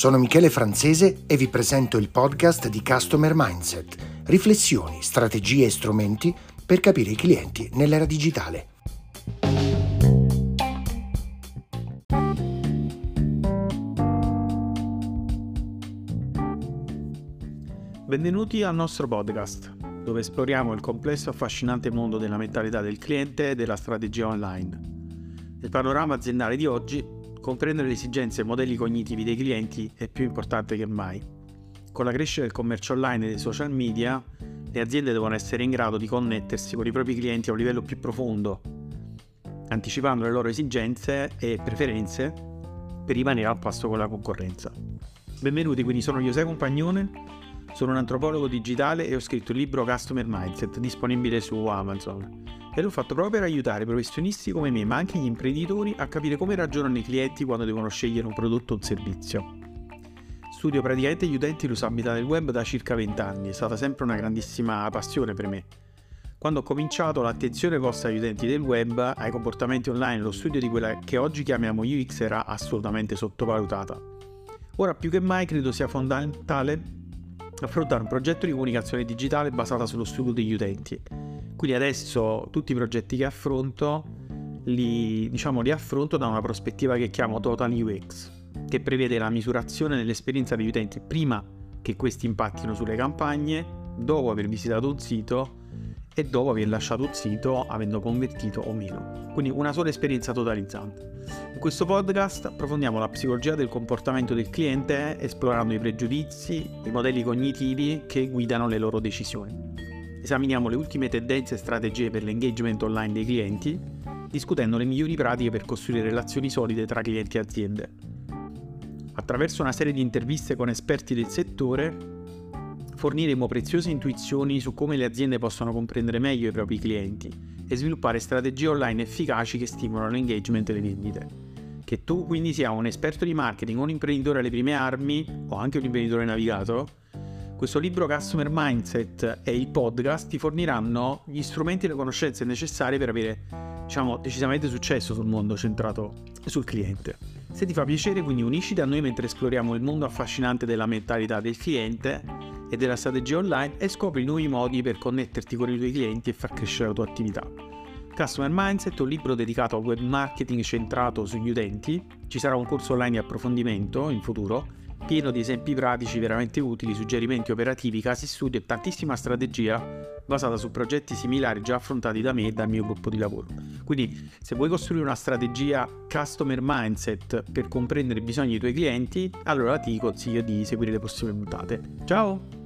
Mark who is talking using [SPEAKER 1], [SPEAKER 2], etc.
[SPEAKER 1] Sono Michele Francese e vi presento il podcast di Customer Mindset. Riflessioni, strategie e strumenti per capire i clienti nell'era digitale.
[SPEAKER 2] Benvenuti al nostro podcast, dove esploriamo il complesso e affascinante mondo della mentalità del cliente e della strategia online. Nel panorama aziendale di oggi comprendere le esigenze e i modelli cognitivi dei clienti è più importante che mai. Con la crescita del commercio online e dei social media, le aziende devono essere in grado di connettersi con i propri clienti a un livello più profondo, anticipando le loro esigenze e preferenze per rimanere al passo con la concorrenza. Benvenuti, quindi sono José Compagnone, sono un antropologo digitale e ho scritto il libro Customer Mindset disponibile su Amazon e l'ho fatto proprio per aiutare professionisti come me, ma anche gli imprenditori a capire come ragionano i clienti quando devono scegliere un prodotto o un servizio. Studio praticamente gli utenti l'usabilità del web da circa 20 anni, è stata sempre una grandissima passione per me. Quando ho cominciato l'attenzione posta agli utenti del web, ai comportamenti online, lo studio di quella che oggi chiamiamo UX era assolutamente sottovalutata. Ora più che mai credo sia fondamentale affrontare un progetto di comunicazione digitale basata sullo studio degli utenti. Quindi adesso tutti i progetti che affronto li, diciamo, li affronto da una prospettiva che chiamo Total UX, che prevede la misurazione dell'esperienza degli utenti prima che questi impattino sulle campagne, dopo aver visitato un sito e dopo aver lasciato un sito avendo convertito o meno. Quindi una sola esperienza totalizzante. In questo podcast approfondiamo la psicologia del comportamento del cliente esplorando i pregiudizi, i modelli cognitivi che guidano le loro decisioni. Esaminiamo le ultime tendenze e strategie per l'engagement online dei clienti, discutendo le migliori pratiche per costruire relazioni solide tra clienti e aziende. Attraverso una serie di interviste con esperti del settore, forniremo preziose intuizioni su come le aziende possono comprendere meglio i propri clienti e sviluppare strategie online efficaci che stimolano l'engagement e le vendite. Che tu quindi sia un esperto di marketing un imprenditore alle prime armi o anche un imprenditore navigato, questo libro Customer Mindset e il podcast ti forniranno gli strumenti e le conoscenze necessarie per avere, diciamo, decisamente successo sul mondo centrato sul cliente. Se ti fa piacere, quindi unisciti a noi mentre esploriamo il mondo affascinante della mentalità del cliente e della strategia online e scopri nuovi modi per connetterti con i tuoi clienti e far crescere la tua attività. Customer Mindset è un libro dedicato al web marketing centrato sugli utenti. Ci sarà un corso online di approfondimento in futuro pieno di esempi pratici veramente utili, suggerimenti operativi, casi studio e tantissima strategia basata su progetti similari già affrontati da me e dal mio gruppo di lavoro. Quindi se vuoi costruire una strategia customer mindset per comprendere i bisogni dei tuoi clienti, allora ti consiglio di seguire le prossime puntate. Ciao!